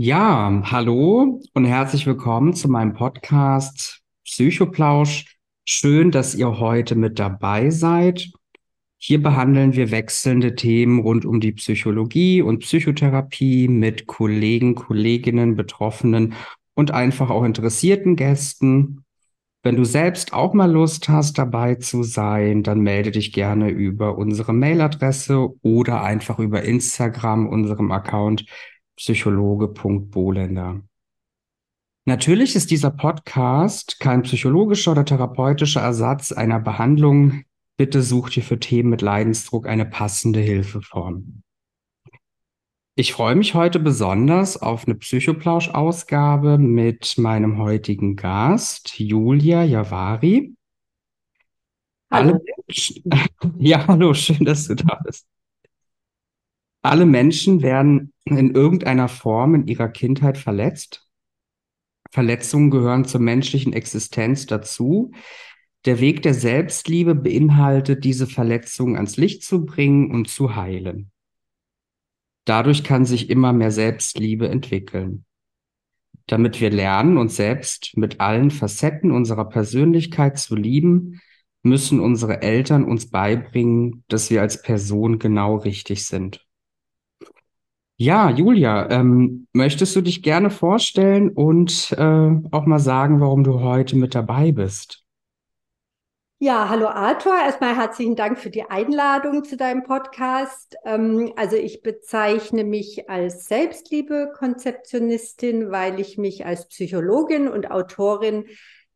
Ja, hallo und herzlich willkommen zu meinem Podcast Psychoplausch. Schön, dass ihr heute mit dabei seid. Hier behandeln wir wechselnde Themen rund um die Psychologie und Psychotherapie mit Kollegen, Kolleginnen, Betroffenen und einfach auch interessierten Gästen. Wenn du selbst auch mal Lust hast, dabei zu sein, dann melde dich gerne über unsere Mailadresse oder einfach über Instagram, unserem Account psychologe.bolender. Natürlich ist dieser Podcast kein psychologischer oder therapeutischer Ersatz einer Behandlung. Bitte such dir für Themen mit Leidensdruck eine passende Hilfeform. Ich freue mich heute besonders auf eine Psychoplausch-Ausgabe mit meinem heutigen Gast, Julia Javari. Hallo. Alle ja, hallo, schön, dass du da bist. Alle Menschen werden in irgendeiner Form in ihrer Kindheit verletzt. Verletzungen gehören zur menschlichen Existenz dazu. Der Weg der Selbstliebe beinhaltet, diese Verletzungen ans Licht zu bringen und zu heilen. Dadurch kann sich immer mehr Selbstliebe entwickeln. Damit wir lernen, uns selbst mit allen Facetten unserer Persönlichkeit zu lieben, müssen unsere Eltern uns beibringen, dass wir als Person genau richtig sind. Ja, Julia, ähm, möchtest du dich gerne vorstellen und äh, auch mal sagen, warum du heute mit dabei bist? Ja, hallo Arthur. Erstmal herzlichen Dank für die Einladung zu deinem Podcast. Ähm, also ich bezeichne mich als Selbstliebe-Konzeptionistin, weil ich mich als Psychologin und Autorin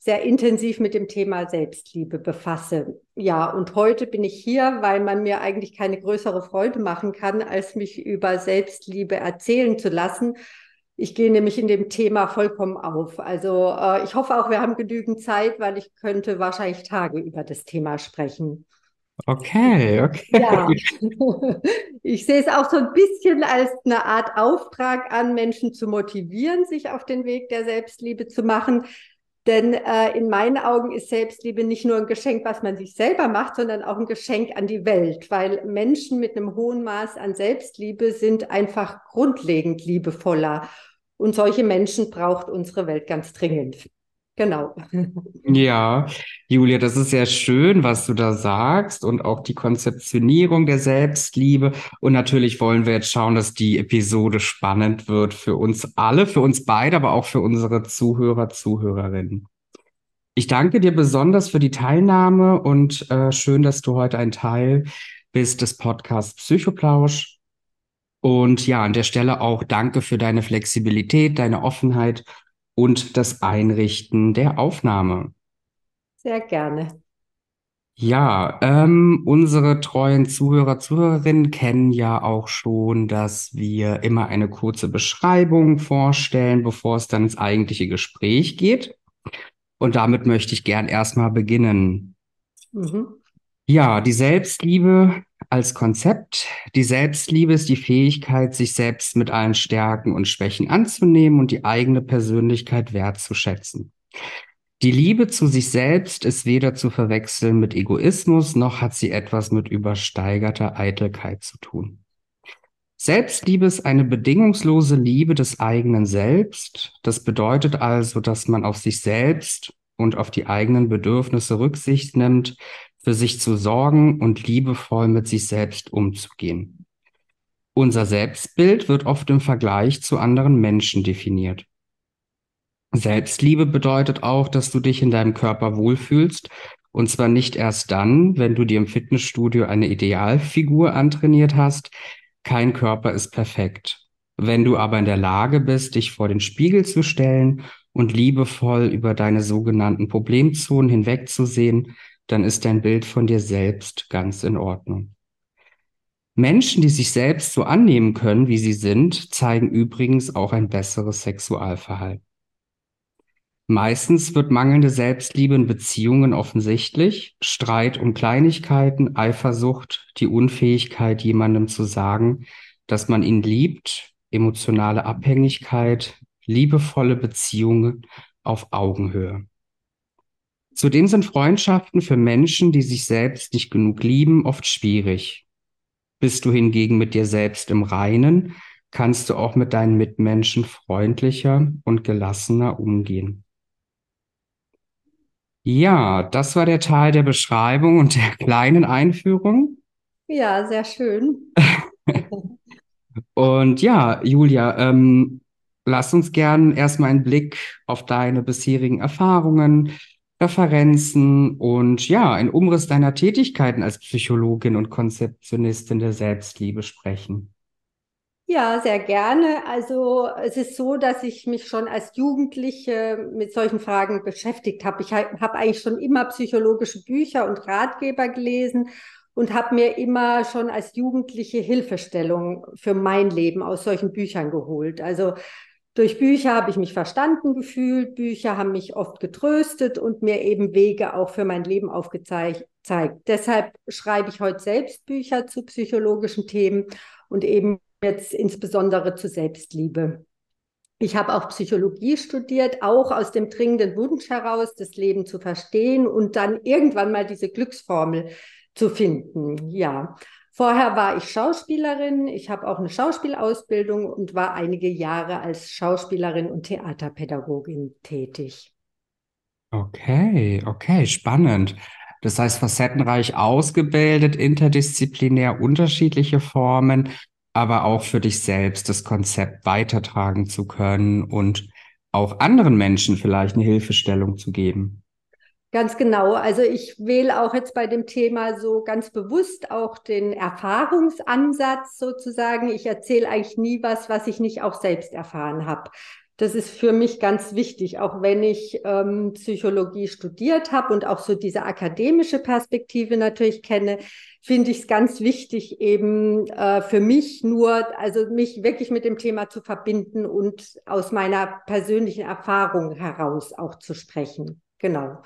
sehr intensiv mit dem Thema Selbstliebe befasse. Ja, und heute bin ich hier, weil man mir eigentlich keine größere Freude machen kann, als mich über Selbstliebe erzählen zu lassen. Ich gehe nämlich in dem Thema vollkommen auf. Also äh, ich hoffe auch, wir haben genügend Zeit, weil ich könnte wahrscheinlich Tage über das Thema sprechen. Okay, okay. Ja, ich sehe es auch so ein bisschen als eine Art Auftrag an, Menschen zu motivieren, sich auf den Weg der Selbstliebe zu machen. Denn äh, in meinen Augen ist Selbstliebe nicht nur ein Geschenk, was man sich selber macht, sondern auch ein Geschenk an die Welt, weil Menschen mit einem hohen Maß an Selbstliebe sind einfach grundlegend liebevoller. Und solche Menschen braucht unsere Welt ganz dringend. Genau. Ja, Julia, das ist sehr schön, was du da sagst und auch die Konzeptionierung der Selbstliebe. Und natürlich wollen wir jetzt schauen, dass die Episode spannend wird für uns alle, für uns beide, aber auch für unsere Zuhörer, Zuhörerinnen. Ich danke dir besonders für die Teilnahme und äh, schön, dass du heute ein Teil bist des Podcasts Psychoplausch. Und ja, an der Stelle auch danke für deine Flexibilität, deine Offenheit und das Einrichten der Aufnahme. Sehr gerne. Ja, ähm, unsere treuen Zuhörer, Zuhörerinnen kennen ja auch schon, dass wir immer eine kurze Beschreibung vorstellen, bevor es dann ins eigentliche Gespräch geht. Und damit möchte ich gern erstmal beginnen. Mhm. Ja, die Selbstliebe als Konzept. Die Selbstliebe ist die Fähigkeit, sich selbst mit allen Stärken und Schwächen anzunehmen und die eigene Persönlichkeit wertzuschätzen. Die Liebe zu sich selbst ist weder zu verwechseln mit Egoismus, noch hat sie etwas mit übersteigerter Eitelkeit zu tun. Selbstliebe ist eine bedingungslose Liebe des eigenen Selbst. Das bedeutet also, dass man auf sich selbst und auf die eigenen Bedürfnisse Rücksicht nimmt, für sich zu sorgen und liebevoll mit sich selbst umzugehen. Unser Selbstbild wird oft im Vergleich zu anderen Menschen definiert. Selbstliebe bedeutet auch, dass du dich in deinem Körper wohlfühlst, und zwar nicht erst dann, wenn du dir im Fitnessstudio eine Idealfigur antrainiert hast. Kein Körper ist perfekt. Wenn du aber in der Lage bist, dich vor den Spiegel zu stellen und liebevoll über deine sogenannten Problemzonen hinwegzusehen, dann ist dein Bild von dir selbst ganz in Ordnung. Menschen, die sich selbst so annehmen können, wie sie sind, zeigen übrigens auch ein besseres Sexualverhalten. Meistens wird mangelnde Selbstliebe in Beziehungen offensichtlich. Streit um Kleinigkeiten, Eifersucht, die Unfähigkeit, jemandem zu sagen, dass man ihn liebt, emotionale Abhängigkeit, liebevolle Beziehungen auf Augenhöhe. Zudem sind Freundschaften für Menschen, die sich selbst nicht genug lieben, oft schwierig. Bist du hingegen mit dir selbst im Reinen, kannst du auch mit deinen Mitmenschen freundlicher und gelassener umgehen. Ja, das war der Teil der Beschreibung und der kleinen Einführung. Ja, sehr schön. Und ja, Julia, ähm, lass uns gern erstmal einen Blick auf deine bisherigen Erfahrungen, Referenzen und ja, einen Umriss deiner Tätigkeiten als Psychologin und Konzeptionistin der Selbstliebe sprechen. Ja, sehr gerne. Also es ist so, dass ich mich schon als Jugendliche mit solchen Fragen beschäftigt habe. Ich habe eigentlich schon immer psychologische Bücher und Ratgeber gelesen und habe mir immer schon als Jugendliche Hilfestellung für mein Leben aus solchen Büchern geholt. Also durch Bücher habe ich mich verstanden gefühlt, Bücher haben mich oft getröstet und mir eben Wege auch für mein Leben aufgezeigt. Deshalb schreibe ich heute selbst Bücher zu psychologischen Themen und eben jetzt insbesondere zu Selbstliebe. Ich habe auch Psychologie studiert, auch aus dem dringenden Wunsch heraus, das Leben zu verstehen und dann irgendwann mal diese Glücksformel zu finden. Ja, vorher war ich Schauspielerin. Ich habe auch eine Schauspielausbildung und war einige Jahre als Schauspielerin und Theaterpädagogin tätig. Okay, okay, spannend. Das heißt, facettenreich ausgebildet, interdisziplinär unterschiedliche Formen, aber auch für dich selbst das Konzept weitertragen zu können und auch anderen Menschen vielleicht eine Hilfestellung zu geben. Ganz genau. Also ich wähle auch jetzt bei dem Thema so ganz bewusst auch den Erfahrungsansatz sozusagen. Ich erzähle eigentlich nie was, was ich nicht auch selbst erfahren habe. Das ist für mich ganz wichtig, auch wenn ich ähm, Psychologie studiert habe und auch so diese akademische Perspektive natürlich kenne, finde ich es ganz wichtig, eben äh, für mich nur, also mich wirklich mit dem Thema zu verbinden und aus meiner persönlichen Erfahrung heraus auch zu sprechen. Genau.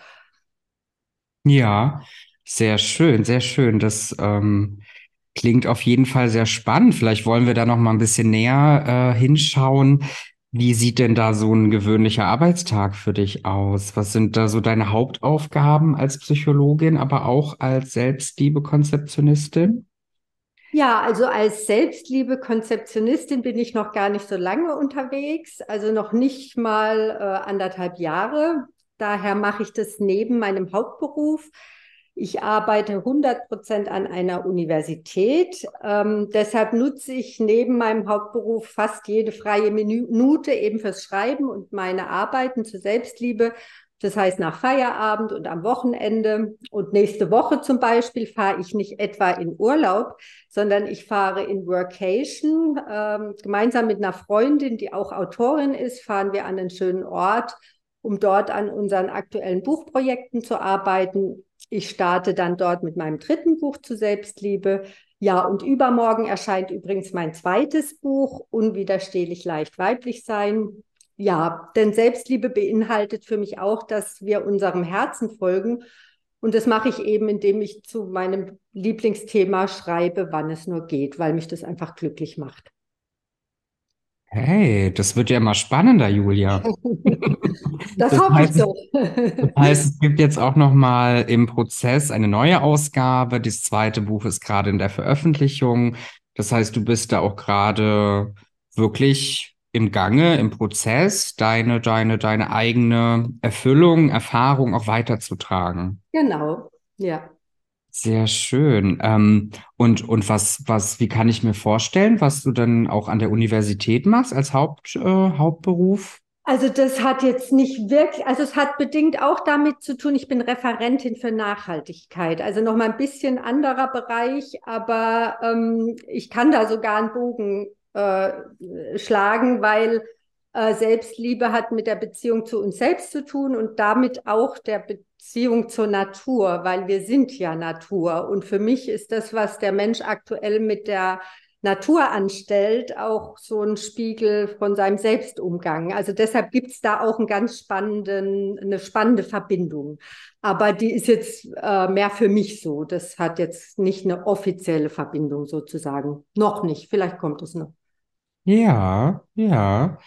Ja, sehr schön, sehr schön. Das ähm, klingt auf jeden Fall sehr spannend. Vielleicht wollen wir da noch mal ein bisschen näher äh, hinschauen. Wie sieht denn da so ein gewöhnlicher Arbeitstag für dich aus? Was sind da so deine Hauptaufgaben als Psychologin, aber auch als Selbstliebe-Konzeptionistin? Ja, also als Selbstliebe-Konzeptionistin bin ich noch gar nicht so lange unterwegs, also noch nicht mal äh, anderthalb Jahre. Daher mache ich das neben meinem Hauptberuf. Ich arbeite 100 Prozent an einer Universität. Ähm, deshalb nutze ich neben meinem Hauptberuf fast jede freie Minute eben fürs Schreiben und meine Arbeiten zur Selbstliebe. Das heißt nach Feierabend und am Wochenende. Und nächste Woche zum Beispiel fahre ich nicht etwa in Urlaub, sondern ich fahre in Workation. Ähm, gemeinsam mit einer Freundin, die auch Autorin ist, fahren wir an einen schönen Ort um dort an unseren aktuellen Buchprojekten zu arbeiten. Ich starte dann dort mit meinem dritten Buch zu Selbstliebe. Ja, und übermorgen erscheint übrigens mein zweites Buch, Unwiderstehlich leicht weiblich sein. Ja, denn Selbstliebe beinhaltet für mich auch, dass wir unserem Herzen folgen. Und das mache ich eben, indem ich zu meinem Lieblingsthema schreibe, wann es nur geht, weil mich das einfach glücklich macht. Hey, das wird ja immer spannender, Julia. Das, das hoffe heißt, ich so. das heißt, es gibt jetzt auch noch mal im Prozess eine neue Ausgabe. Das zweite Buch ist gerade in der Veröffentlichung. Das heißt, du bist da auch gerade wirklich im Gange, im Prozess, deine, deine, deine eigene Erfüllung, Erfahrung auch weiterzutragen. Genau, ja. Sehr schön. Ähm, und, und was, was, wie kann ich mir vorstellen, was du dann auch an der Universität machst als Haupt, äh, Hauptberuf? Also das hat jetzt nicht wirklich, also es hat bedingt auch damit zu tun, ich bin Referentin für Nachhaltigkeit, also nochmal ein bisschen anderer Bereich, aber ähm, ich kann da sogar einen Bogen äh, schlagen, weil äh, Selbstliebe hat mit der Beziehung zu uns selbst zu tun und damit auch der Be Beziehung zur Natur, weil wir sind ja Natur. Und für mich ist das, was der Mensch aktuell mit der Natur anstellt, auch so ein Spiegel von seinem Selbstumgang. Also deshalb gibt es da auch einen ganz spannenden, eine spannende Verbindung. Aber die ist jetzt äh, mehr für mich so. Das hat jetzt nicht eine offizielle Verbindung sozusagen. Noch nicht. Vielleicht kommt es noch. Ja, ja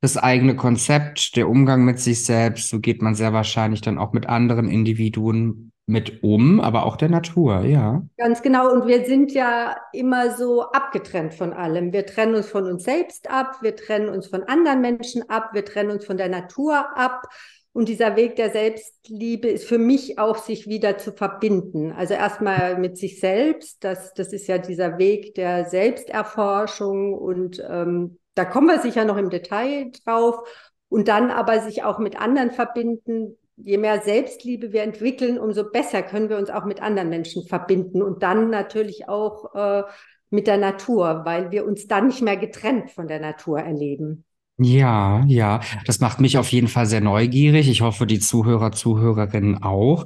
das eigene Konzept, der Umgang mit sich selbst, so geht man sehr wahrscheinlich dann auch mit anderen Individuen mit um, aber auch der Natur, ja. Ganz genau. Und wir sind ja immer so abgetrennt von allem. Wir trennen uns von uns selbst ab, wir trennen uns von anderen Menschen ab, wir trennen uns von der Natur ab. Und dieser Weg der Selbstliebe ist für mich auch, sich wieder zu verbinden. Also erstmal mit sich selbst. Das, das ist ja dieser Weg der Selbsterforschung. Und ähm, da kommen wir sicher noch im Detail drauf. Und dann aber sich auch mit anderen verbinden, je mehr Selbstliebe wir entwickeln, umso besser können wir uns auch mit anderen Menschen verbinden und dann natürlich auch äh, mit der Natur, weil wir uns dann nicht mehr getrennt von der Natur erleben. Ja, ja, das macht mich auf jeden Fall sehr neugierig. Ich hoffe, die Zuhörer, Zuhörerinnen auch.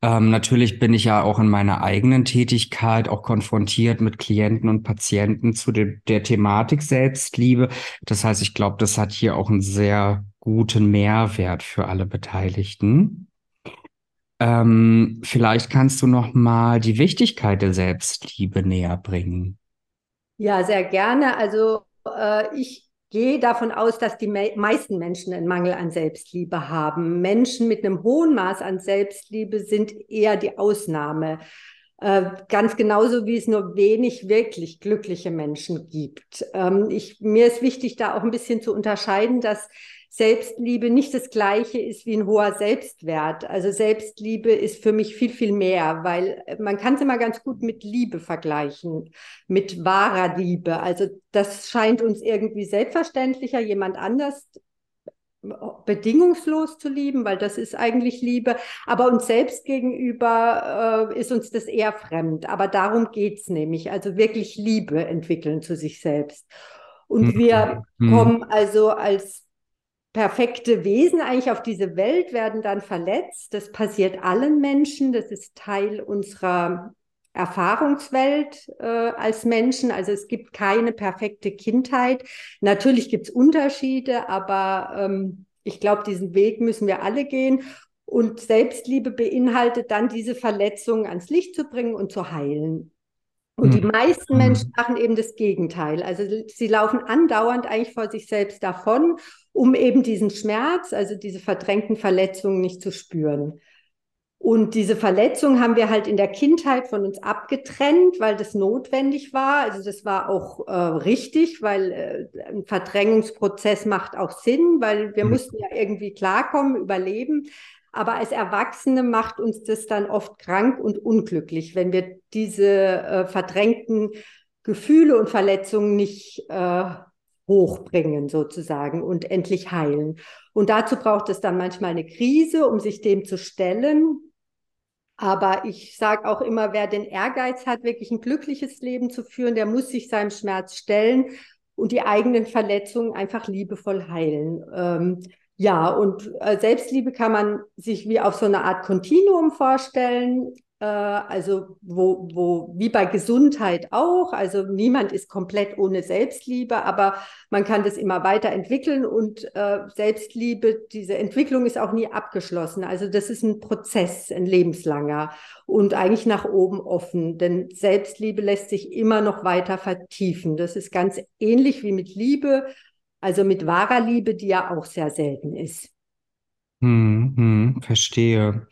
Ähm, natürlich bin ich ja auch in meiner eigenen Tätigkeit auch konfrontiert mit Klienten und Patienten zu de der Thematik Selbstliebe. Das heißt, ich glaube, das hat hier auch einen sehr guten Mehrwert für alle Beteiligten. Ähm, vielleicht kannst du noch mal die Wichtigkeit der Selbstliebe näher bringen. Ja, sehr gerne. Also äh, ich gehe davon aus, dass die me meisten Menschen einen Mangel an Selbstliebe haben. Menschen mit einem hohen Maß an Selbstliebe sind eher die Ausnahme. Äh, ganz genauso wie es nur wenig wirklich glückliche Menschen gibt. Ähm, ich, mir ist wichtig, da auch ein bisschen zu unterscheiden, dass Selbstliebe nicht das gleiche ist wie ein hoher Selbstwert. Also Selbstliebe ist für mich viel, viel mehr, weil man kann es immer ganz gut mit Liebe vergleichen, mit wahrer Liebe. Also das scheint uns irgendwie selbstverständlicher, jemand anders bedingungslos zu lieben, weil das ist eigentlich Liebe. Aber uns selbst gegenüber äh, ist uns das eher fremd. Aber darum geht es nämlich, also wirklich Liebe entwickeln zu sich selbst. Und wir mhm. kommen also als perfekte Wesen eigentlich auf diese Welt, werden dann verletzt. Das passiert allen Menschen. Das ist Teil unserer Erfahrungswelt äh, als Menschen. Also es gibt keine perfekte Kindheit. Natürlich gibt es Unterschiede, aber ähm, ich glaube, diesen Weg müssen wir alle gehen. Und Selbstliebe beinhaltet dann, diese Verletzungen ans Licht zu bringen und zu heilen. Und die hm. meisten hm. Menschen machen eben das Gegenteil. Also sie laufen andauernd eigentlich vor sich selbst davon, um eben diesen Schmerz, also diese verdrängten Verletzungen nicht zu spüren. Und diese Verletzung haben wir halt in der Kindheit von uns abgetrennt, weil das notwendig war. Also das war auch äh, richtig, weil äh, ein Verdrängungsprozess macht auch Sinn, weil wir mhm. mussten ja irgendwie klarkommen, überleben. Aber als Erwachsene macht uns das dann oft krank und unglücklich, wenn wir diese äh, verdrängten Gefühle und Verletzungen nicht äh, hochbringen sozusagen und endlich heilen. Und dazu braucht es dann manchmal eine Krise, um sich dem zu stellen. Aber ich sage auch immer, wer den Ehrgeiz hat, wirklich ein glückliches Leben zu führen, der muss sich seinem Schmerz stellen und die eigenen Verletzungen einfach liebevoll heilen. Ähm, ja, und äh, Selbstliebe kann man sich wie auf so eine Art Kontinuum vorstellen. Äh, also wo, wo, wie bei Gesundheit auch, also niemand ist komplett ohne Selbstliebe, aber man kann das immer weiterentwickeln und äh, Selbstliebe, diese Entwicklung ist auch nie abgeschlossen. Also das ist ein Prozess, ein lebenslanger und eigentlich nach oben offen, denn Selbstliebe lässt sich immer noch weiter vertiefen. Das ist ganz ähnlich wie mit Liebe also mit wahrer Liebe, die ja auch sehr selten ist. Hm, hm, verstehe.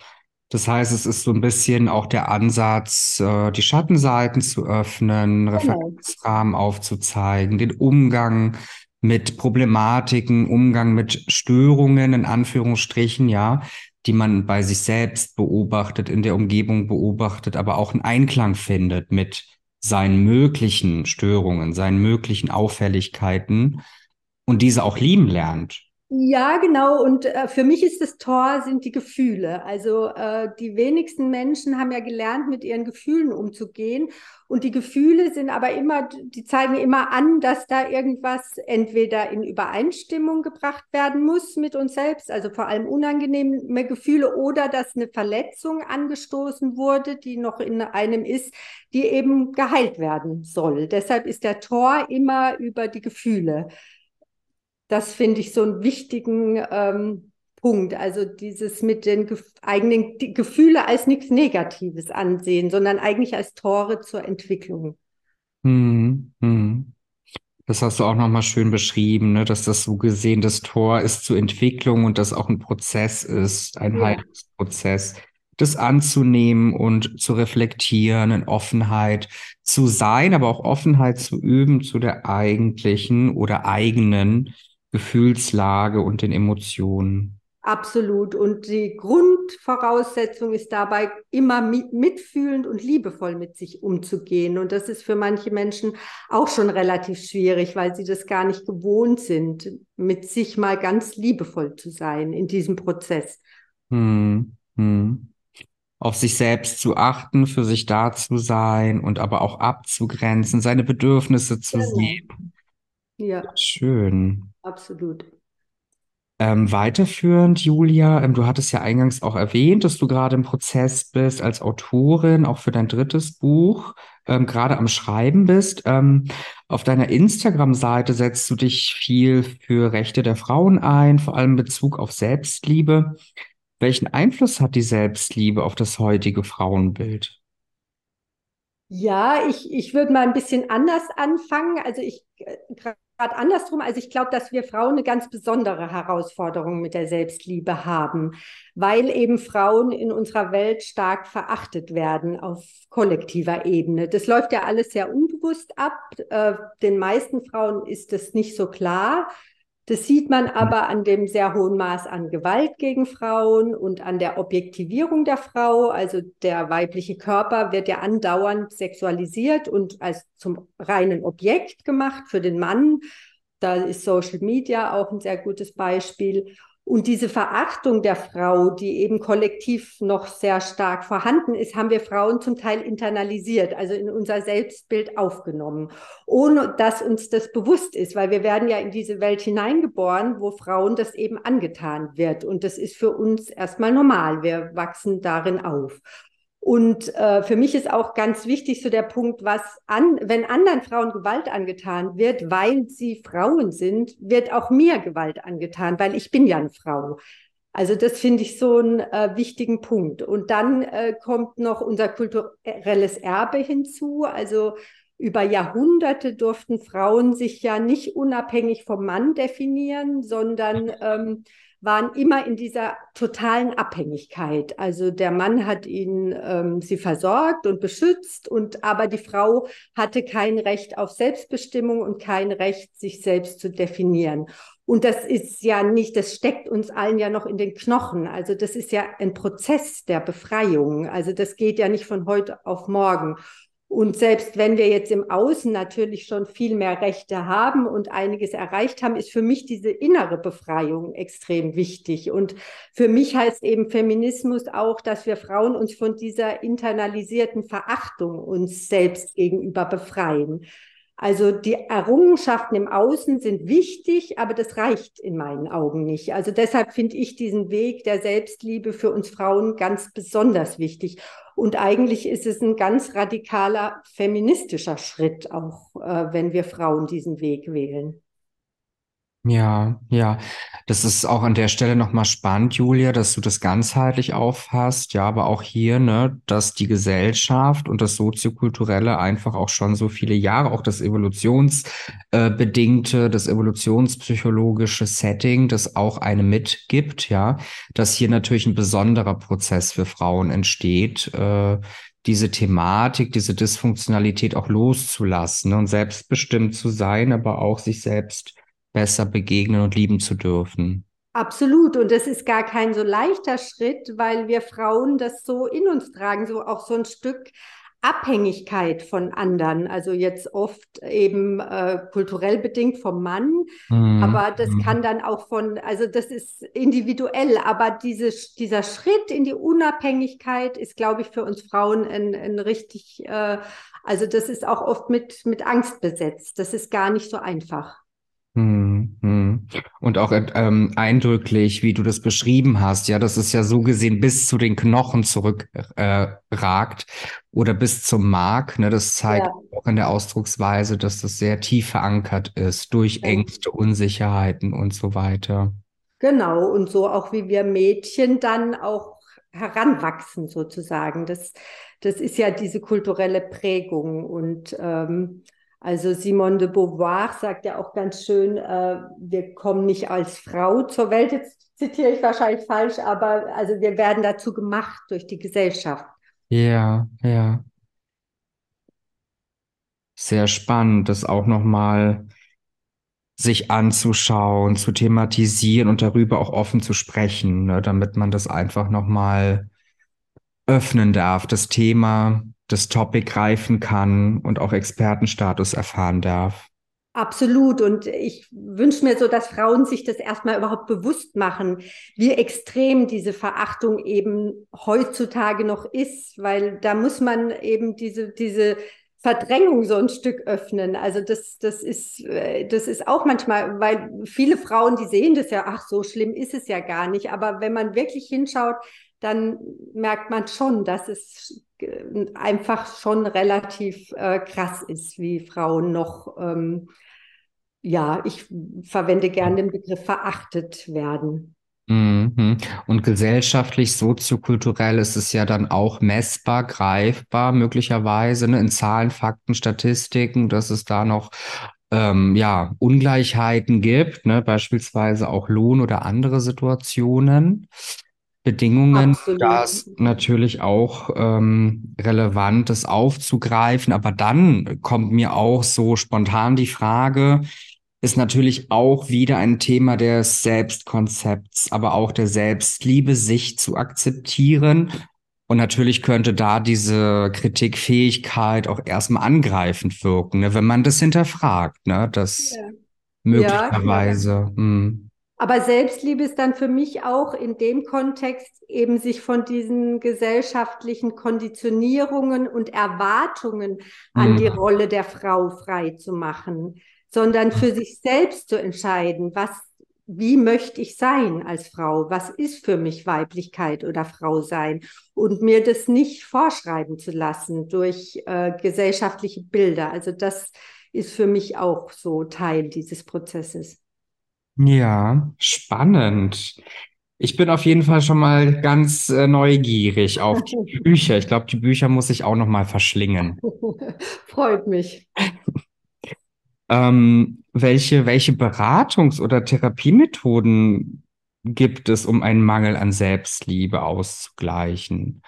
Das heißt, es ist so ein bisschen auch der Ansatz, äh, die Schattenseiten zu öffnen, genau. Referenzrahmen aufzuzeigen, den Umgang mit Problematiken, Umgang mit Störungen in Anführungsstrichen, ja, die man bei sich selbst beobachtet, in der Umgebung beobachtet, aber auch einen Einklang findet mit seinen möglichen Störungen, seinen möglichen Auffälligkeiten und diese auch lieben lernt. Ja, genau. Und äh, für mich ist das Tor sind die Gefühle. Also äh, die wenigsten Menschen haben ja gelernt, mit ihren Gefühlen umzugehen. Und die Gefühle sind aber immer, die zeigen immer an, dass da irgendwas entweder in Übereinstimmung gebracht werden muss mit uns selbst, also vor allem unangenehme Gefühle, oder dass eine Verletzung angestoßen wurde, die noch in einem ist, die eben geheilt werden soll. Deshalb ist der Tor immer über die Gefühle. Das finde ich so einen wichtigen ähm, Punkt. Also dieses mit den Gef eigenen Gefühle als nichts Negatives ansehen, sondern eigentlich als Tore zur Entwicklung. Hm, hm. Das hast du auch nochmal schön beschrieben, ne? dass das so gesehen das Tor ist zur Entwicklung und das auch ein Prozess ist, ein ja. Heilungsprozess, das anzunehmen und zu reflektieren, in Offenheit zu sein, aber auch Offenheit zu üben zu der eigentlichen oder eigenen Gefühlslage und den Emotionen. Absolut. Und die Grundvoraussetzung ist dabei, immer mitfühlend und liebevoll mit sich umzugehen. Und das ist für manche Menschen auch schon relativ schwierig, weil sie das gar nicht gewohnt sind, mit sich mal ganz liebevoll zu sein in diesem Prozess. Hm, hm. Auf sich selbst zu achten, für sich da zu sein und aber auch abzugrenzen, seine Bedürfnisse zu genau. sehen. Ja. Schön. Absolut. Ähm, weiterführend, Julia, ähm, du hattest ja eingangs auch erwähnt, dass du gerade im Prozess bist als Autorin, auch für dein drittes Buch, ähm, gerade am Schreiben bist. Ähm, auf deiner Instagram-Seite setzt du dich viel für Rechte der Frauen ein, vor allem in Bezug auf Selbstliebe. Welchen Einfluss hat die Selbstliebe auf das heutige Frauenbild? Ja, ich, ich würde mal ein bisschen anders anfangen. Also ich äh, gerade andersrum. Also ich glaube, dass wir Frauen eine ganz besondere Herausforderung mit der Selbstliebe haben, weil eben Frauen in unserer Welt stark verachtet werden auf kollektiver Ebene. Das läuft ja alles sehr unbewusst ab. Äh, den meisten Frauen ist es nicht so klar. Das sieht man aber an dem sehr hohen Maß an Gewalt gegen Frauen und an der Objektivierung der Frau. Also der weibliche Körper wird ja andauernd sexualisiert und als zum reinen Objekt gemacht für den Mann. Da ist Social Media auch ein sehr gutes Beispiel. Und diese Verachtung der Frau, die eben kollektiv noch sehr stark vorhanden ist, haben wir Frauen zum Teil internalisiert, also in unser Selbstbild aufgenommen, ohne dass uns das bewusst ist, weil wir werden ja in diese Welt hineingeboren, wo Frauen das eben angetan wird. Und das ist für uns erstmal normal. Wir wachsen darin auf. Und äh, für mich ist auch ganz wichtig so der Punkt, was an, wenn anderen Frauen Gewalt angetan wird, weil sie Frauen sind, wird auch mir Gewalt angetan, weil ich bin ja eine Frau. Also das finde ich so einen äh, wichtigen Punkt. Und dann äh, kommt noch unser kulturelles Erbe hinzu. Also über Jahrhunderte durften Frauen sich ja nicht unabhängig vom Mann definieren, sondern ähm, waren immer in dieser totalen Abhängigkeit. Also der Mann hat ihn ähm, sie versorgt und beschützt und aber die Frau hatte kein Recht auf Selbstbestimmung und kein Recht, sich selbst zu definieren. Und das ist ja nicht, das steckt uns allen ja noch in den Knochen. Also das ist ja ein Prozess der Befreiung. Also das geht ja nicht von heute auf morgen. Und selbst wenn wir jetzt im Außen natürlich schon viel mehr Rechte haben und einiges erreicht haben, ist für mich diese innere Befreiung extrem wichtig. Und für mich heißt eben Feminismus auch, dass wir Frauen uns von dieser internalisierten Verachtung uns selbst gegenüber befreien. Also die Errungenschaften im Außen sind wichtig, aber das reicht in meinen Augen nicht. Also deshalb finde ich diesen Weg der Selbstliebe für uns Frauen ganz besonders wichtig. Und eigentlich ist es ein ganz radikaler feministischer Schritt, auch äh, wenn wir Frauen diesen Weg wählen. Ja, ja, das ist auch an der Stelle nochmal spannend, Julia, dass du das ganzheitlich auffasst. Ja, aber auch hier, ne, dass die Gesellschaft und das Soziokulturelle einfach auch schon so viele Jahre, auch das evolutionsbedingte, das evolutionspsychologische Setting, das auch eine mitgibt, ja, dass hier natürlich ein besonderer Prozess für Frauen entsteht, äh, diese Thematik, diese Dysfunktionalität auch loszulassen ne, und selbstbestimmt zu sein, aber auch sich selbst besser begegnen und lieben zu dürfen. Absolut. Und das ist gar kein so leichter Schritt, weil wir Frauen das so in uns tragen, so auch so ein Stück Abhängigkeit von anderen. Also jetzt oft eben äh, kulturell bedingt vom Mann, mhm. aber das mhm. kann dann auch von, also das ist individuell, aber diese, dieser Schritt in die Unabhängigkeit ist, glaube ich, für uns Frauen ein, ein richtig, äh, also das ist auch oft mit, mit Angst besetzt. Das ist gar nicht so einfach. Hm, hm. Und auch ähm, eindrücklich, wie du das beschrieben hast, ja, dass es ja so gesehen bis zu den Knochen zurückragt äh, oder bis zum Mark. Ne, das zeigt ja. auch in der Ausdrucksweise, dass das sehr tief verankert ist durch Ängste, Unsicherheiten und so weiter. Genau, und so auch wie wir Mädchen dann auch heranwachsen sozusagen. Das, das ist ja diese kulturelle Prägung und ähm, also Simone de Beauvoir sagt ja auch ganz schön, äh, wir kommen nicht als Frau zur Welt. Jetzt zitiere ich wahrscheinlich falsch, aber also wir werden dazu gemacht durch die Gesellschaft. Ja, ja. Sehr spannend, das auch nochmal sich anzuschauen, zu thematisieren und darüber auch offen zu sprechen, ne, damit man das einfach nochmal öffnen darf, das Thema, das Topic greifen kann und auch Expertenstatus erfahren darf. Absolut. Und ich wünsche mir so, dass Frauen sich das erstmal überhaupt bewusst machen, wie extrem diese Verachtung eben heutzutage noch ist, weil da muss man eben diese, diese Verdrängung so ein Stück öffnen. Also das, das ist, äh, das ist auch manchmal, weil viele Frauen, die sehen das ja, ach, so schlimm ist es ja gar nicht. Aber wenn man wirklich hinschaut, dann merkt man schon, dass es einfach schon relativ äh, krass ist, wie Frauen noch ähm, ja, ich verwende gerne den Begriff verachtet werden. Mhm. Und gesellschaftlich, soziokulturell ist es ja dann auch messbar, greifbar, möglicherweise ne, in Zahlen, Fakten, Statistiken, dass es da noch ähm, ja, Ungleichheiten gibt, ne, beispielsweise auch Lohn oder andere Situationen. Bedingungen, Absolut. da ist natürlich auch ähm, relevant, das aufzugreifen. Aber dann kommt mir auch so spontan die Frage, ist natürlich auch wieder ein Thema des Selbstkonzepts, aber auch der Selbstliebe, sich zu akzeptieren. Und natürlich könnte da diese Kritikfähigkeit auch erstmal angreifend wirken, ne, wenn man das hinterfragt, ne, das ja. möglicherweise. Ja, hm. Aber Selbstliebe ist dann für mich auch in dem Kontext eben sich von diesen gesellschaftlichen Konditionierungen und Erwartungen an hm. die Rolle der Frau frei zu machen sondern für sich selbst zu entscheiden, was, wie möchte ich sein als Frau? Was ist für mich Weiblichkeit oder Frau sein? Und mir das nicht vorschreiben zu lassen durch äh, gesellschaftliche Bilder. Also das ist für mich auch so Teil dieses Prozesses. Ja, spannend. Ich bin auf jeden Fall schon mal ganz äh, neugierig auf die Bücher. Ich glaube, die Bücher muss ich auch noch mal verschlingen. Freut mich. Ähm, welche, welche Beratungs- oder Therapiemethoden gibt es, um einen Mangel an Selbstliebe auszugleichen?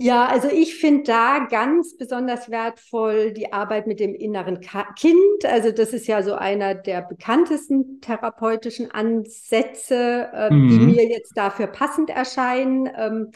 Ja, also ich finde da ganz besonders wertvoll die Arbeit mit dem inneren Kind. Also das ist ja so einer der bekanntesten therapeutischen Ansätze, äh, mhm. die mir jetzt dafür passend erscheinen. Ähm,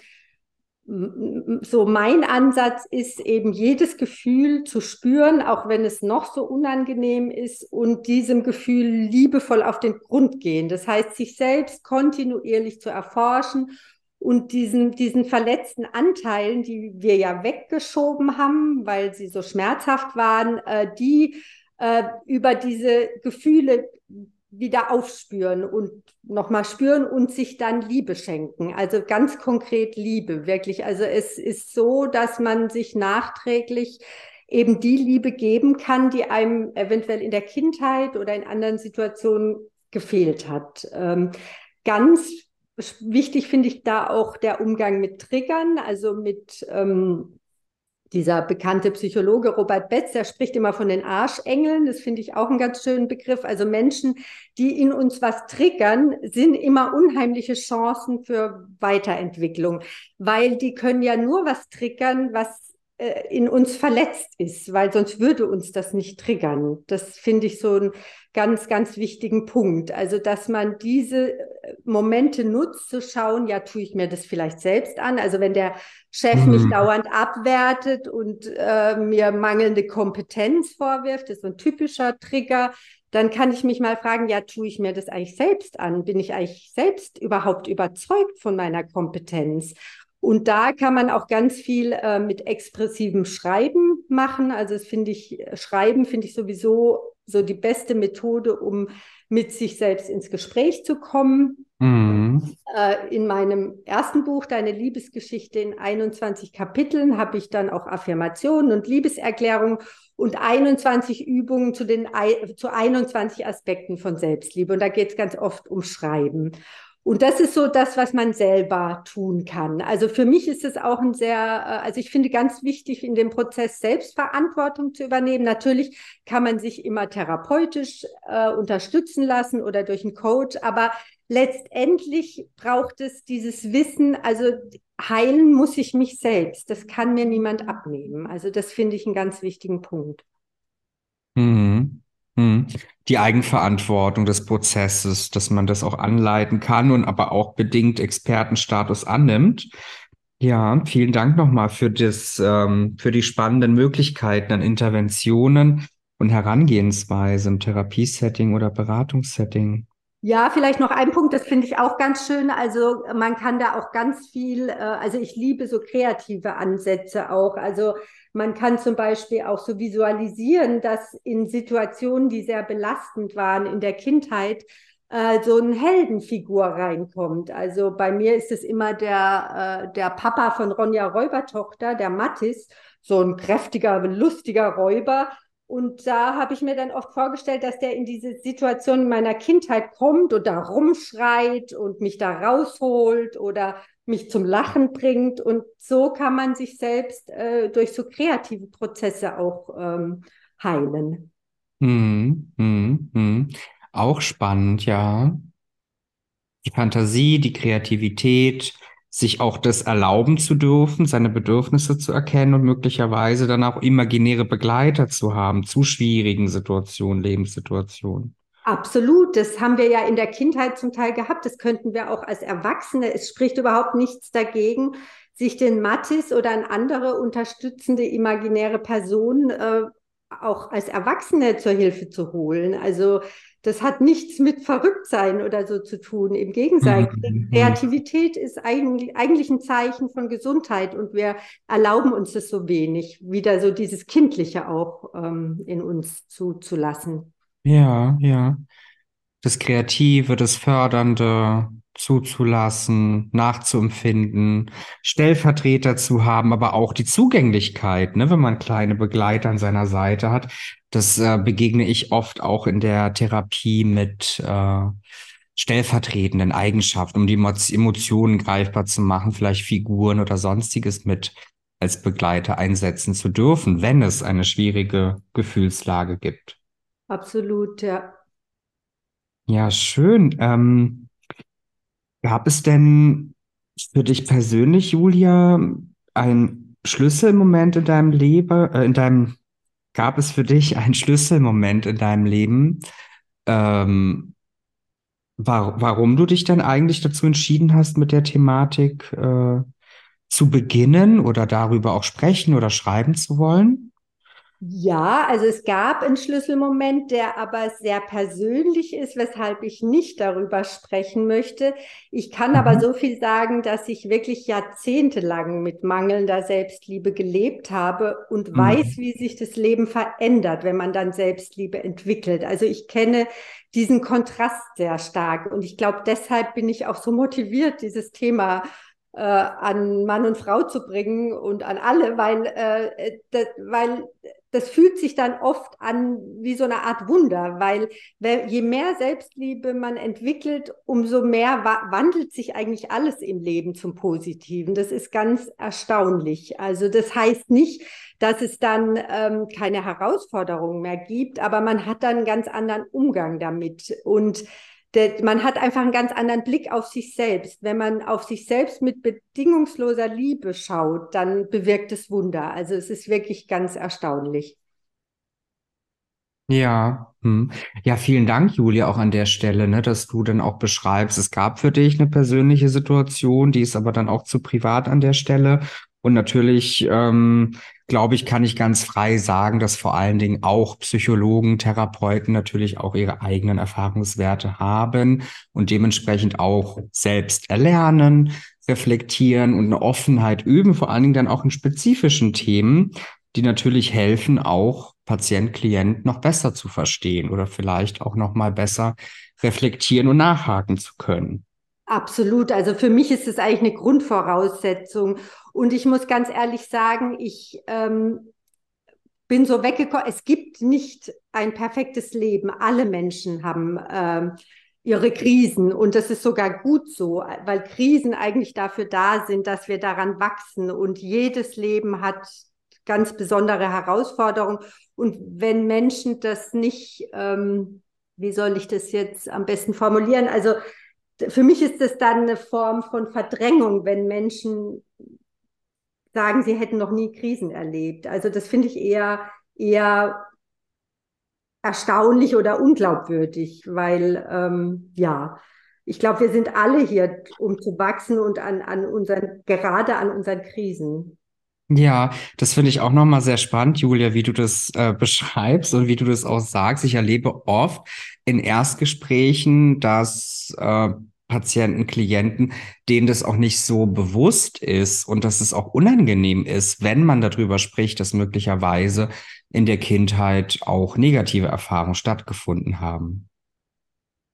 so mein Ansatz ist eben jedes Gefühl zu spüren, auch wenn es noch so unangenehm ist und diesem Gefühl liebevoll auf den Grund gehen. Das heißt, sich selbst kontinuierlich zu erforschen und diesen, diesen verletzten Anteilen, die wir ja weggeschoben haben, weil sie so schmerzhaft waren, äh, die äh, über diese Gefühle wieder aufspüren und nochmal spüren und sich dann Liebe schenken. Also ganz konkret Liebe, wirklich. Also es ist so, dass man sich nachträglich eben die Liebe geben kann, die einem eventuell in der Kindheit oder in anderen Situationen gefehlt hat. Ähm, ganz wichtig finde ich da auch der Umgang mit Triggern, also mit ähm, dieser bekannte Psychologe Robert Betz, der spricht immer von den Arschengeln. Das finde ich auch einen ganz schönen Begriff. Also Menschen, die in uns was triggern, sind immer unheimliche Chancen für Weiterentwicklung, weil die können ja nur was triggern, was äh, in uns verletzt ist, weil sonst würde uns das nicht triggern. Das finde ich so einen ganz, ganz wichtigen Punkt. Also, dass man diese äh, Momente nutzt, zu schauen, ja, tue ich mir das vielleicht selbst an. Also, wenn der Chef mhm. mich dauernd abwertet und äh, mir mangelnde Kompetenz vorwirft, das ist so ein typischer Trigger, dann kann ich mich mal fragen, ja, tue ich mir das eigentlich selbst an? Bin ich eigentlich selbst überhaupt überzeugt von meiner Kompetenz? Und da kann man auch ganz viel äh, mit expressivem Schreiben machen. Also das finde ich, Schreiben finde ich sowieso so die beste Methode, um mit sich selbst ins Gespräch zu kommen. Mhm. Äh, in meinem ersten Buch, Deine Liebesgeschichte in 21 Kapiteln, habe ich dann auch Affirmationen und Liebeserklärungen und 21 Übungen zu den zu 21 Aspekten von Selbstliebe. Und da geht es ganz oft um Schreiben. Und das ist so das, was man selber tun kann. Also für mich ist es auch ein sehr, äh, also ich finde ganz wichtig, in dem Prozess Selbstverantwortung zu übernehmen. Natürlich kann man sich immer therapeutisch äh, unterstützen lassen oder durch einen Coach, aber letztendlich braucht es dieses Wissen, also heilen muss ich mich selbst. Das kann mir niemand abnehmen. Also das finde ich einen ganz wichtigen Punkt. Mhm. Mhm. Die Eigenverantwortung des Prozesses, dass man das auch anleiten kann und aber auch bedingt Expertenstatus annimmt. Ja, vielen Dank nochmal für das, ähm, für die spannenden Möglichkeiten an Interventionen und Herangehensweise im Therapiesetting oder Beratungssetting. Ja, vielleicht noch ein Punkt, das finde ich auch ganz schön. Also man kann da auch ganz viel, äh, also ich liebe so kreative Ansätze auch. Also man kann zum Beispiel auch so visualisieren, dass in Situationen, die sehr belastend waren in der Kindheit, äh, so eine Heldenfigur reinkommt. Also bei mir ist es immer der, äh, der Papa von Ronja Räubertochter, der Mattis, so ein kräftiger, lustiger Räuber. Und da habe ich mir dann oft vorgestellt, dass der in diese Situation in meiner Kindheit kommt und da rumschreit und mich da rausholt oder mich zum Lachen bringt. Und so kann man sich selbst äh, durch so kreative Prozesse auch ähm, heilen. Hm, hm, hm. Auch spannend, ja. Die Fantasie, die Kreativität, sich auch das erlauben zu dürfen, seine Bedürfnisse zu erkennen und möglicherweise dann auch imaginäre Begleiter zu haben zu schwierigen Situationen, Lebenssituationen. Absolut, das haben wir ja in der Kindheit zum Teil gehabt. Das könnten wir auch als Erwachsene. Es spricht überhaupt nichts dagegen, sich den Mattis oder eine andere unterstützende imaginäre Person äh, auch als Erwachsene zur Hilfe zu holen. Also das hat nichts mit Verrücktsein oder so zu tun. Im Gegenteil, mhm. Kreativität ist eigentlich, eigentlich ein Zeichen von Gesundheit und wir erlauben uns das so wenig, wieder so dieses Kindliche auch ähm, in uns zuzulassen. Ja, ja. Das Kreative, das Fördernde zuzulassen, nachzuempfinden, Stellvertreter zu haben, aber auch die Zugänglichkeit, ne, wenn man kleine Begleiter an seiner Seite hat. Das äh, begegne ich oft auch in der Therapie mit äh, stellvertretenden Eigenschaften, um die Emotionen greifbar zu machen, vielleicht Figuren oder sonstiges mit als Begleiter einsetzen zu dürfen, wenn es eine schwierige Gefühlslage gibt. Absolut, ja. Ja, schön. Ähm, gab es denn für dich persönlich, Julia, ein Schlüsselmoment in deinem Leben, äh, in deinem, gab es für dich einen Schlüsselmoment in deinem Leben, ähm, war, warum du dich dann eigentlich dazu entschieden hast, mit der Thematik äh, zu beginnen oder darüber auch sprechen oder schreiben zu wollen? Ja, also es gab einen Schlüsselmoment, der aber sehr persönlich ist, weshalb ich nicht darüber sprechen möchte. Ich kann mhm. aber so viel sagen, dass ich wirklich jahrzehntelang mit mangelnder Selbstliebe gelebt habe und mhm. weiß, wie sich das Leben verändert, wenn man dann Selbstliebe entwickelt. Also ich kenne diesen Kontrast sehr stark und ich glaube, deshalb bin ich auch so motiviert, dieses Thema äh, an Mann und Frau zu bringen und an alle, weil, äh, das, weil das fühlt sich dann oft an wie so eine Art Wunder, weil je mehr Selbstliebe man entwickelt, umso mehr wandelt sich eigentlich alles im Leben zum Positiven. Das ist ganz erstaunlich. Also das heißt nicht, dass es dann ähm, keine Herausforderungen mehr gibt, aber man hat dann einen ganz anderen Umgang damit. Und man hat einfach einen ganz anderen Blick auf sich selbst. Wenn man auf sich selbst mit bedingungsloser Liebe schaut, dann bewirkt es Wunder. Also es ist wirklich ganz erstaunlich. Ja, hm. Ja, vielen Dank, Julia, auch an der Stelle, ne, dass du dann auch beschreibst, es gab für dich eine persönliche Situation, die ist aber dann auch zu privat an der Stelle. Und natürlich, ähm, glaube ich, kann ich ganz frei sagen, dass vor allen Dingen auch Psychologen, Therapeuten natürlich auch ihre eigenen Erfahrungswerte haben und dementsprechend auch selbst erlernen, reflektieren und eine Offenheit üben, vor allen Dingen dann auch in spezifischen Themen, die natürlich helfen, auch Patient, Klient noch besser zu verstehen oder vielleicht auch noch mal besser reflektieren und nachhaken zu können. Absolut. Also für mich ist es eigentlich eine Grundvoraussetzung. Und ich muss ganz ehrlich sagen, ich ähm, bin so weggekommen. Es gibt nicht ein perfektes Leben. Alle Menschen haben ähm, ihre Krisen. Und das ist sogar gut so, weil Krisen eigentlich dafür da sind, dass wir daran wachsen. Und jedes Leben hat ganz besondere Herausforderungen. Und wenn Menschen das nicht, ähm, wie soll ich das jetzt am besten formulieren? Also für mich ist das dann eine Form von Verdrängung, wenn Menschen sagen, sie hätten noch nie Krisen erlebt. Also das finde ich eher, eher erstaunlich oder unglaubwürdig, weil ähm, ja, ich glaube, wir sind alle hier, um zu wachsen und an, an unseren, gerade an unseren Krisen. Ja, das finde ich auch nochmal sehr spannend, Julia, wie du das äh, beschreibst und wie du das auch sagst. Ich erlebe oft in Erstgesprächen, dass äh, Patienten, Klienten, denen das auch nicht so bewusst ist und dass es auch unangenehm ist, wenn man darüber spricht, dass möglicherweise in der Kindheit auch negative Erfahrungen stattgefunden haben.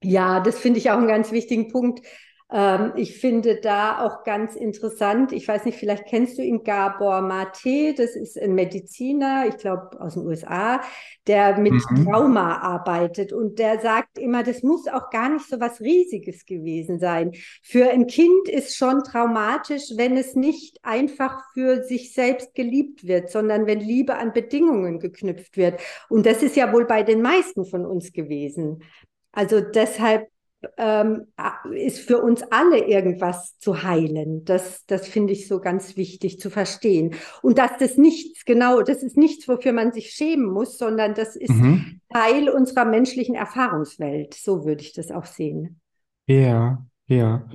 Ja, das finde ich auch einen ganz wichtigen Punkt. Ähm, ich finde da auch ganz interessant, ich weiß nicht, vielleicht kennst du ihn, Gabor Mate, das ist ein Mediziner, ich glaube aus den USA, der mit mhm. Trauma arbeitet und der sagt immer, das muss auch gar nicht so was Riesiges gewesen sein. Für ein Kind ist schon traumatisch, wenn es nicht einfach für sich selbst geliebt wird, sondern wenn Liebe an Bedingungen geknüpft wird. Und das ist ja wohl bei den meisten von uns gewesen. Also deshalb ähm, ist für uns alle irgendwas zu heilen. Das, das finde ich so ganz wichtig zu verstehen. Und dass das nichts, genau, das ist nichts, wofür man sich schämen muss, sondern das ist mhm. Teil unserer menschlichen Erfahrungswelt. So würde ich das auch sehen. Ja, ja.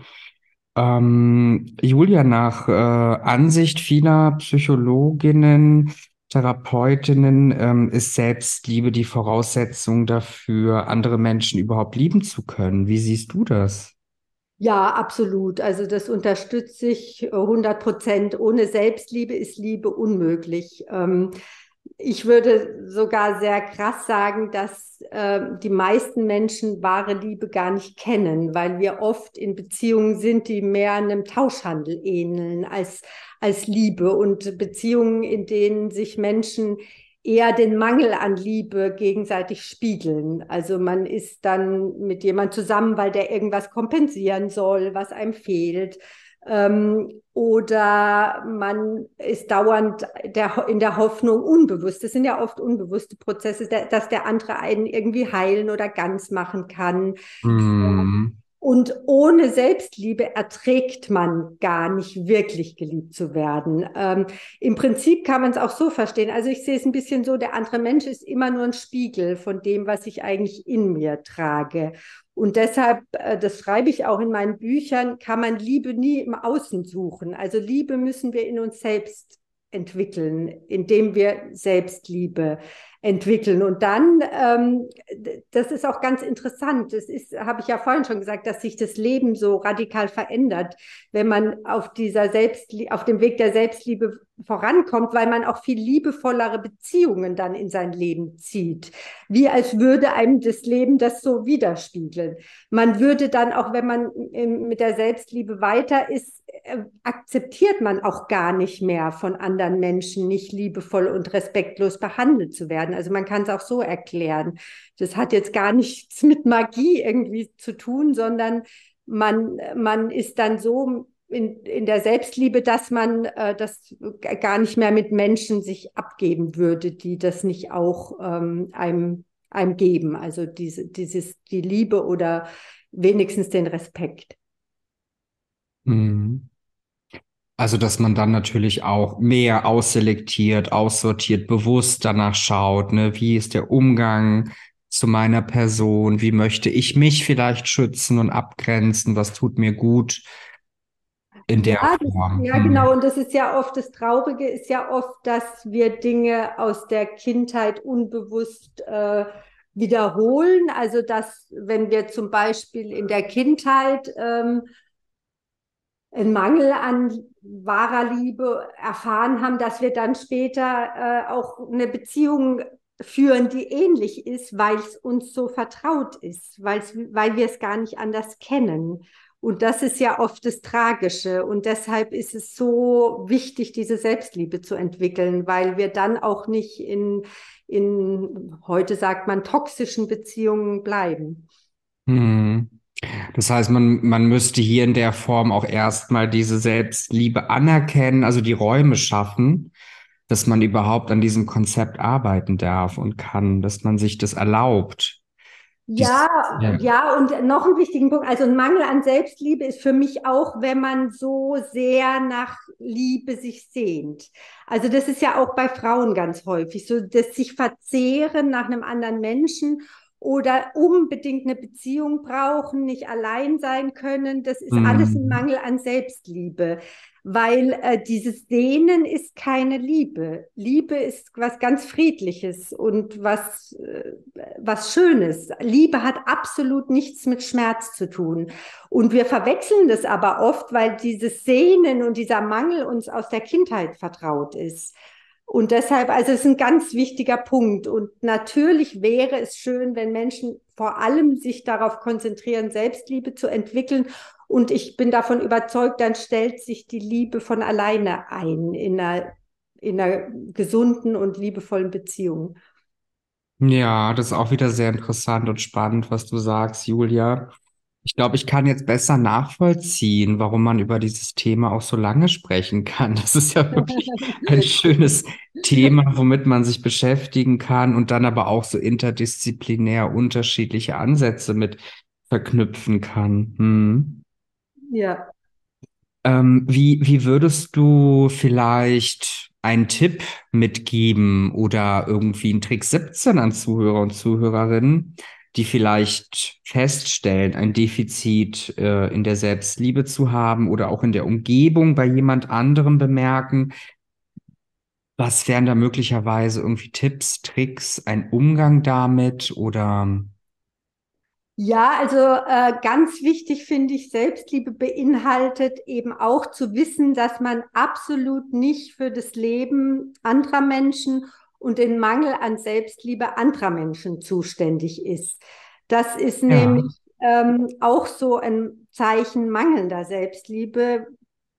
Ähm, Julia, nach äh, Ansicht vieler Psychologinnen Therapeutinnen ähm, ist Selbstliebe die Voraussetzung dafür, andere Menschen überhaupt lieben zu können. Wie siehst du das? Ja, absolut. Also das unterstütze ich 100 Prozent. Ohne Selbstliebe ist Liebe unmöglich. Ähm, ich würde sogar sehr krass sagen, dass äh, die meisten Menschen wahre Liebe gar nicht kennen, weil wir oft in Beziehungen sind, die mehr einem Tauschhandel ähneln als, als Liebe und Beziehungen, in denen sich Menschen eher den Mangel an Liebe gegenseitig spiegeln. Also man ist dann mit jemand zusammen, weil der irgendwas kompensieren soll, was einem fehlt. Ähm, oder man ist dauernd der, in der Hoffnung unbewusst. Das sind ja oft unbewusste Prozesse, dass der andere einen irgendwie heilen oder ganz machen kann. Mhm. Und ohne Selbstliebe erträgt man gar nicht wirklich geliebt zu werden. Ähm, Im Prinzip kann man es auch so verstehen. Also ich sehe es ein bisschen so, der andere Mensch ist immer nur ein Spiegel von dem, was ich eigentlich in mir trage. Und deshalb, äh, das schreibe ich auch in meinen Büchern, kann man Liebe nie im Außen suchen. Also Liebe müssen wir in uns selbst entwickeln, indem wir Selbstliebe entwickeln. Und dann, ähm, das ist auch ganz interessant, das ist, habe ich ja vorhin schon gesagt, dass sich das Leben so radikal verändert, wenn man auf dieser Selbstlie auf dem Weg der Selbstliebe vorankommt, weil man auch viel liebevollere Beziehungen dann in sein Leben zieht. Wie als würde einem das Leben das so widerspiegeln. Man würde dann auch, wenn man mit der Selbstliebe weiter ist, akzeptiert man auch gar nicht mehr von anderen Menschen nicht liebevoll und respektlos behandelt zu werden. Also man kann es auch so erklären. Das hat jetzt gar nichts mit Magie irgendwie zu tun, sondern man, man ist dann so in, in der Selbstliebe, dass man äh, das gar nicht mehr mit Menschen sich abgeben würde, die das nicht auch ähm, einem, einem geben. Also diese, dieses, die Liebe oder wenigstens den Respekt. Mhm. Also, dass man dann natürlich auch mehr ausselektiert, aussortiert, bewusst danach schaut, ne, wie ist der Umgang zu meiner Person, wie möchte ich mich vielleicht schützen und abgrenzen, was tut mir gut in der ja, Form. ja, genau. Und das ist ja oft, das Traurige ist ja oft, dass wir Dinge aus der Kindheit unbewusst äh, wiederholen. Also, dass wenn wir zum Beispiel in der Kindheit ähm, einen Mangel an wahrer Liebe erfahren haben, dass wir dann später äh, auch eine Beziehung führen, die ähnlich ist, weil es uns so vertraut ist, weil wir es gar nicht anders kennen. Und das ist ja oft das Tragische. Und deshalb ist es so wichtig, diese Selbstliebe zu entwickeln, weil wir dann auch nicht in, in heute sagt man, toxischen Beziehungen bleiben. Hm. Das heißt, man, man müsste hier in der Form auch erstmal diese Selbstliebe anerkennen, also die Räume schaffen, dass man überhaupt an diesem Konzept arbeiten darf und kann, dass man sich das erlaubt. Ja, ja, ja, und noch ein wichtigen Punkt. Also ein Mangel an Selbstliebe ist für mich auch, wenn man so sehr nach Liebe sich sehnt. Also das ist ja auch bei Frauen ganz häufig so, dass sich verzehren nach einem anderen Menschen oder unbedingt eine Beziehung brauchen, nicht allein sein können. Das ist mhm. alles ein Mangel an Selbstliebe, weil äh, dieses Sehnen ist keine Liebe. Liebe ist was ganz Friedliches und was, äh, was Schönes. Liebe hat absolut nichts mit Schmerz zu tun. Und wir verwechseln das aber oft, weil dieses Sehnen und dieser Mangel uns aus der Kindheit vertraut ist. Und deshalb, also es ist ein ganz wichtiger Punkt. Und natürlich wäre es schön, wenn Menschen vor allem sich darauf konzentrieren, Selbstliebe zu entwickeln. Und ich bin davon überzeugt, dann stellt sich die Liebe von alleine ein in einer, in einer gesunden und liebevollen Beziehung. Ja, das ist auch wieder sehr interessant und spannend, was du sagst, Julia. Ich glaube, ich kann jetzt besser nachvollziehen, warum man über dieses Thema auch so lange sprechen kann. Das ist ja wirklich ein schönes Thema, womit man sich beschäftigen kann und dann aber auch so interdisziplinär unterschiedliche Ansätze mit verknüpfen kann. Hm. Ja. Ähm, wie, wie würdest du vielleicht einen Tipp mitgeben oder irgendwie einen Trick 17 an Zuhörer und Zuhörerinnen, die vielleicht feststellen, ein Defizit äh, in der Selbstliebe zu haben oder auch in der Umgebung bei jemand anderem bemerken. Was wären da möglicherweise irgendwie Tipps, Tricks, ein Umgang damit oder? Ja, also äh, ganz wichtig finde ich, Selbstliebe beinhaltet eben auch zu wissen, dass man absolut nicht für das Leben anderer Menschen und den Mangel an Selbstliebe anderer Menschen zuständig ist. Das ist ja. nämlich ähm, auch so ein Zeichen mangelnder Selbstliebe.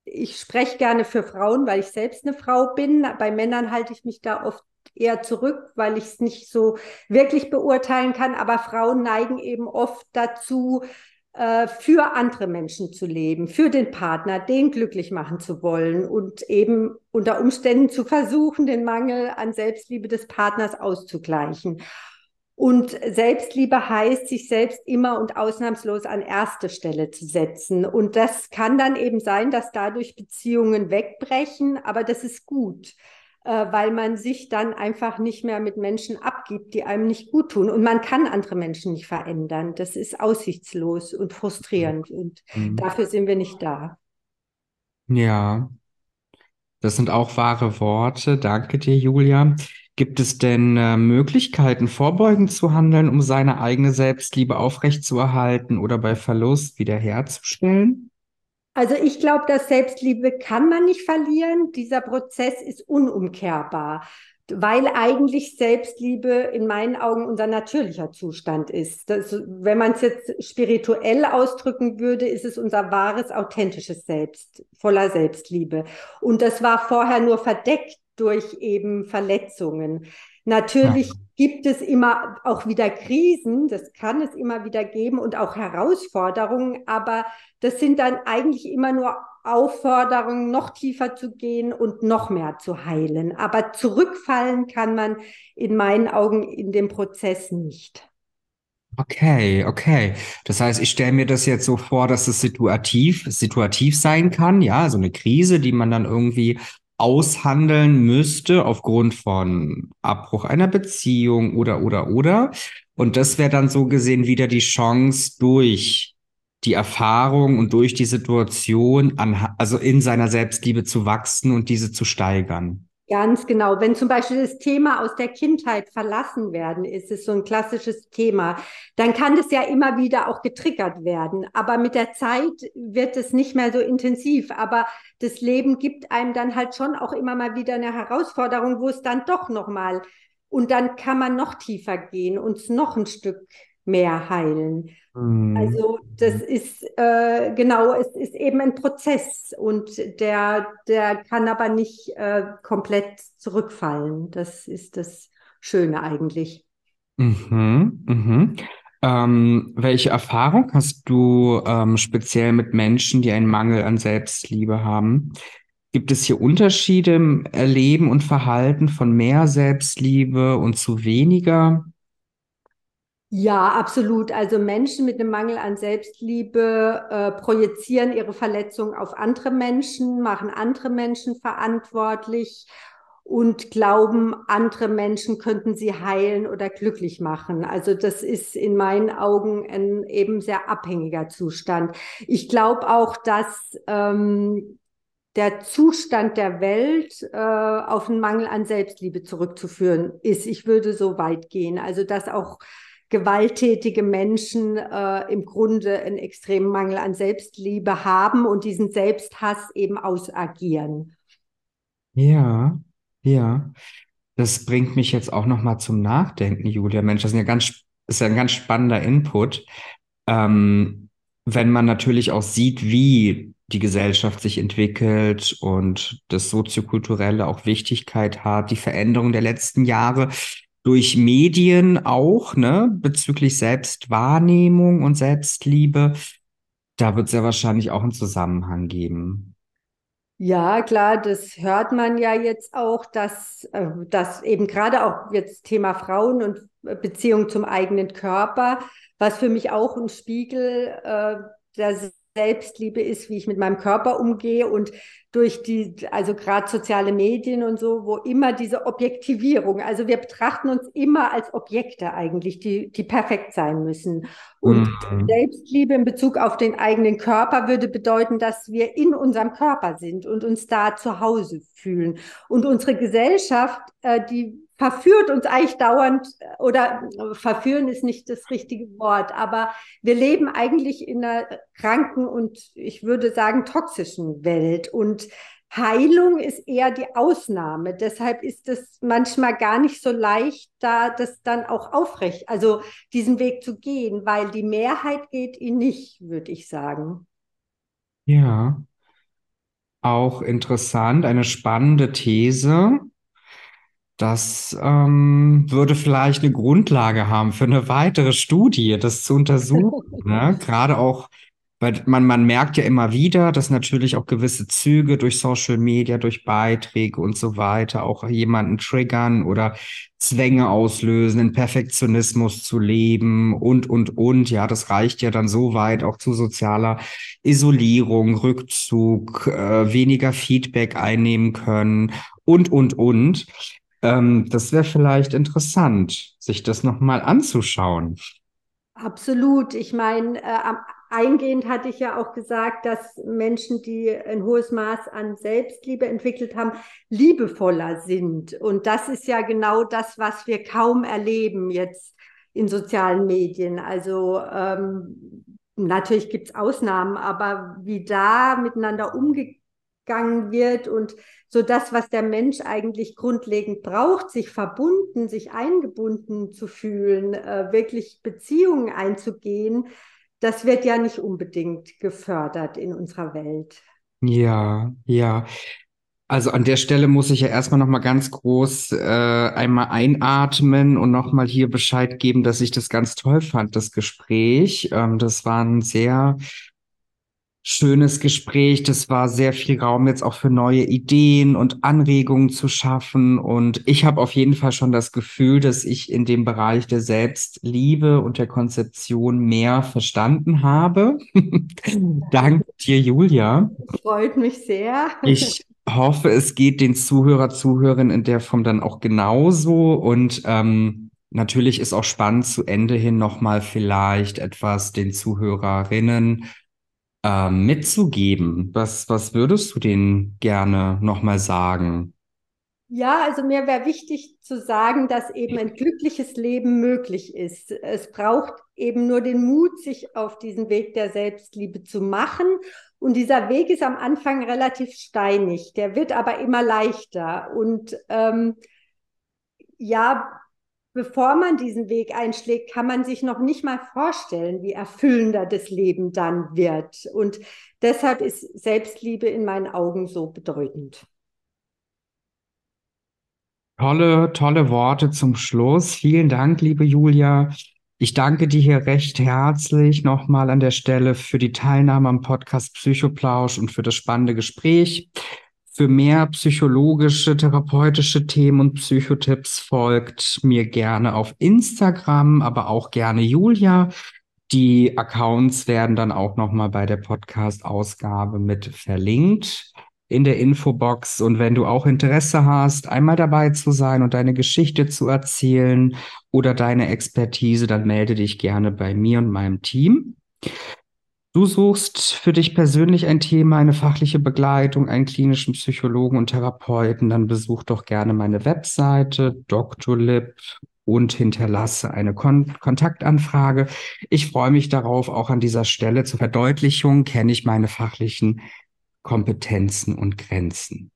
Ich spreche gerne für Frauen, weil ich selbst eine Frau bin. Bei Männern halte ich mich da oft eher zurück, weil ich es nicht so wirklich beurteilen kann. Aber Frauen neigen eben oft dazu, für andere Menschen zu leben, für den Partner, den glücklich machen zu wollen und eben unter Umständen zu versuchen, den Mangel an Selbstliebe des Partners auszugleichen. Und Selbstliebe heißt, sich selbst immer und ausnahmslos an erste Stelle zu setzen. Und das kann dann eben sein, dass dadurch Beziehungen wegbrechen, aber das ist gut äh, weil man sich dann einfach nicht mehr mit Menschen abgibt, die einem nicht gut tun. Und man kann andere Menschen nicht verändern. Das ist aussichtslos und frustrierend. Und mhm. dafür sind wir nicht da. Ja, das sind auch wahre Worte. Danke dir, Julia. Gibt es denn äh, Möglichkeiten, vorbeugend zu handeln, um seine eigene Selbstliebe aufrechtzuerhalten oder bei Verlust wiederherzustellen? Also ich glaube, dass Selbstliebe kann man nicht verlieren. Dieser Prozess ist unumkehrbar, weil eigentlich Selbstliebe in meinen Augen unser natürlicher Zustand ist. Das, wenn man es jetzt spirituell ausdrücken würde, ist es unser wahres, authentisches Selbst, voller Selbstliebe. Und das war vorher nur verdeckt durch eben Verletzungen. Natürlich ja. Gibt es immer auch wieder Krisen, das kann es immer wieder geben und auch Herausforderungen, aber das sind dann eigentlich immer nur Aufforderungen, noch tiefer zu gehen und noch mehr zu heilen. Aber zurückfallen kann man in meinen Augen in dem Prozess nicht. Okay, okay. Das heißt, ich stelle mir das jetzt so vor, dass es situativ, situativ sein kann, ja, so eine Krise, die man dann irgendwie aushandeln müsste aufgrund von Abbruch einer Beziehung oder, oder, oder. Und das wäre dann so gesehen wieder die Chance durch die Erfahrung und durch die Situation, an, also in seiner Selbstliebe zu wachsen und diese zu steigern. Ganz genau. Wenn zum Beispiel das Thema aus der Kindheit verlassen werden, ist es so ein klassisches Thema, dann kann das ja immer wieder auch getriggert werden. Aber mit der Zeit wird es nicht mehr so intensiv. Aber das Leben gibt einem dann halt schon auch immer mal wieder eine Herausforderung, wo es dann doch nochmal und dann kann man noch tiefer gehen und noch ein Stück mehr heilen. Mhm. Also das ist äh, genau, es ist eben ein Prozess und der, der kann aber nicht äh, komplett zurückfallen. Das ist das Schöne eigentlich. Mhm, mhm. Ähm, welche Erfahrung hast du ähm, speziell mit Menschen, die einen Mangel an Selbstliebe haben? Gibt es hier Unterschiede im Erleben und Verhalten von mehr Selbstliebe und zu weniger? Ja, absolut. Also Menschen mit einem Mangel an Selbstliebe äh, projizieren ihre Verletzung auf andere Menschen, machen andere Menschen verantwortlich und glauben, andere Menschen könnten sie heilen oder glücklich machen. Also das ist in meinen Augen ein eben sehr abhängiger Zustand. Ich glaube auch, dass ähm, der Zustand der Welt äh, auf einen Mangel an Selbstliebe zurückzuführen ist. Ich würde so weit gehen. Also dass auch gewalttätige Menschen äh, im Grunde einen extremen Mangel an Selbstliebe haben und diesen Selbsthass eben ausagieren. Ja, ja. Das bringt mich jetzt auch noch mal zum Nachdenken, Julia. Mensch, das ist ja ganz, ist ja ein ganz spannender Input. Ähm, wenn man natürlich auch sieht, wie die Gesellschaft sich entwickelt und das Soziokulturelle auch Wichtigkeit hat, die Veränderung der letzten Jahre durch Medien auch, ne, bezüglich Selbstwahrnehmung und Selbstliebe, da wird es ja wahrscheinlich auch einen Zusammenhang geben. Ja, klar, das hört man ja jetzt auch, dass, äh, dass eben gerade auch jetzt Thema Frauen und Beziehung zum eigenen Körper, was für mich auch ein Spiegel äh, der Selbstliebe ist, wie ich mit meinem Körper umgehe und durch die, also gerade soziale Medien und so, wo immer diese Objektivierung, also wir betrachten uns immer als Objekte eigentlich, die, die perfekt sein müssen. Und mhm. Selbstliebe in Bezug auf den eigenen Körper würde bedeuten, dass wir in unserem Körper sind und uns da zu Hause fühlen. Und unsere Gesellschaft, äh, die verführt uns eigentlich dauernd, oder verführen ist nicht das richtige Wort, aber wir leben eigentlich in einer kranken und ich würde sagen toxischen Welt. Und Heilung ist eher die Ausnahme. Deshalb ist es manchmal gar nicht so leicht, da das dann auch aufrecht, also diesen Weg zu gehen, weil die Mehrheit geht ihn nicht, würde ich sagen. Ja, auch interessant, eine spannende These. Das ähm, würde vielleicht eine Grundlage haben für eine weitere Studie, das zu untersuchen. ne? Gerade auch, weil man, man merkt ja immer wieder, dass natürlich auch gewisse Züge durch Social Media, durch Beiträge und so weiter auch jemanden triggern oder Zwänge auslösen, in Perfektionismus zu leben und, und, und. Ja, das reicht ja dann so weit auch zu sozialer Isolierung, Rückzug, äh, weniger Feedback einnehmen können und, und, und. Ähm, das wäre vielleicht interessant, sich das nochmal anzuschauen. Absolut. Ich meine, äh, eingehend hatte ich ja auch gesagt, dass Menschen, die ein hohes Maß an Selbstliebe entwickelt haben, liebevoller sind. Und das ist ja genau das, was wir kaum erleben jetzt in sozialen Medien. Also ähm, natürlich gibt es Ausnahmen, aber wie da miteinander umgegangen wird und so das, was der Mensch eigentlich grundlegend braucht, sich verbunden, sich eingebunden zu fühlen, äh, wirklich Beziehungen einzugehen, das wird ja nicht unbedingt gefördert in unserer Welt. Ja, ja. Also an der Stelle muss ich ja erstmal nochmal ganz groß äh, einmal einatmen und nochmal hier Bescheid geben, dass ich das ganz toll fand, das Gespräch. Ähm, das war ein sehr schönes Gespräch. Das war sehr viel Raum jetzt auch für neue Ideen und Anregungen zu schaffen. Und ich habe auf jeden Fall schon das Gefühl, dass ich in dem Bereich der Selbstliebe und der Konzeption mehr verstanden habe. Danke dir, Julia. Freut mich sehr. Ich hoffe, es geht den Zuhörer, Zuhörerinnen in der Form dann auch genauso. Und ähm, natürlich ist auch spannend zu Ende hin nochmal vielleicht etwas den Zuhörerinnen äh, mitzugeben? Was, was würdest du denen gerne nochmal sagen? Ja, also mir wäre wichtig zu sagen, dass eben ein glückliches Leben möglich ist. Es braucht eben nur den Mut, sich auf diesen Weg der Selbstliebe zu machen. Und dieser Weg ist am Anfang relativ steinig, der wird aber immer leichter. Und ähm, ja, bevor man diesen Weg einschlägt, kann man sich noch nicht mal vorstellen, wie erfüllender das Leben dann wird. Und deshalb ist Selbstliebe in meinen Augen so bedeutend. Tolle, tolle Worte zum Schluss. Vielen Dank, liebe Julia. Ich danke dir hier recht herzlich nochmal an der Stelle für die Teilnahme am Podcast Psychoplausch und für das spannende Gespräch. Für mehr psychologische, therapeutische Themen und Psychotipps folgt mir gerne auf Instagram, aber auch gerne Julia. Die Accounts werden dann auch nochmal bei der Podcast-Ausgabe mit verlinkt in der Infobox. Und wenn du auch Interesse hast, einmal dabei zu sein und deine Geschichte zu erzählen oder deine Expertise, dann melde dich gerne bei mir und meinem Team. Du suchst für dich persönlich ein Thema, eine fachliche Begleitung, einen klinischen Psychologen und Therapeuten, dann besuch doch gerne meine Webseite Doctolib und hinterlasse eine Kon Kontaktanfrage. Ich freue mich darauf, auch an dieser Stelle zur Verdeutlichung kenne ich meine fachlichen Kompetenzen und Grenzen.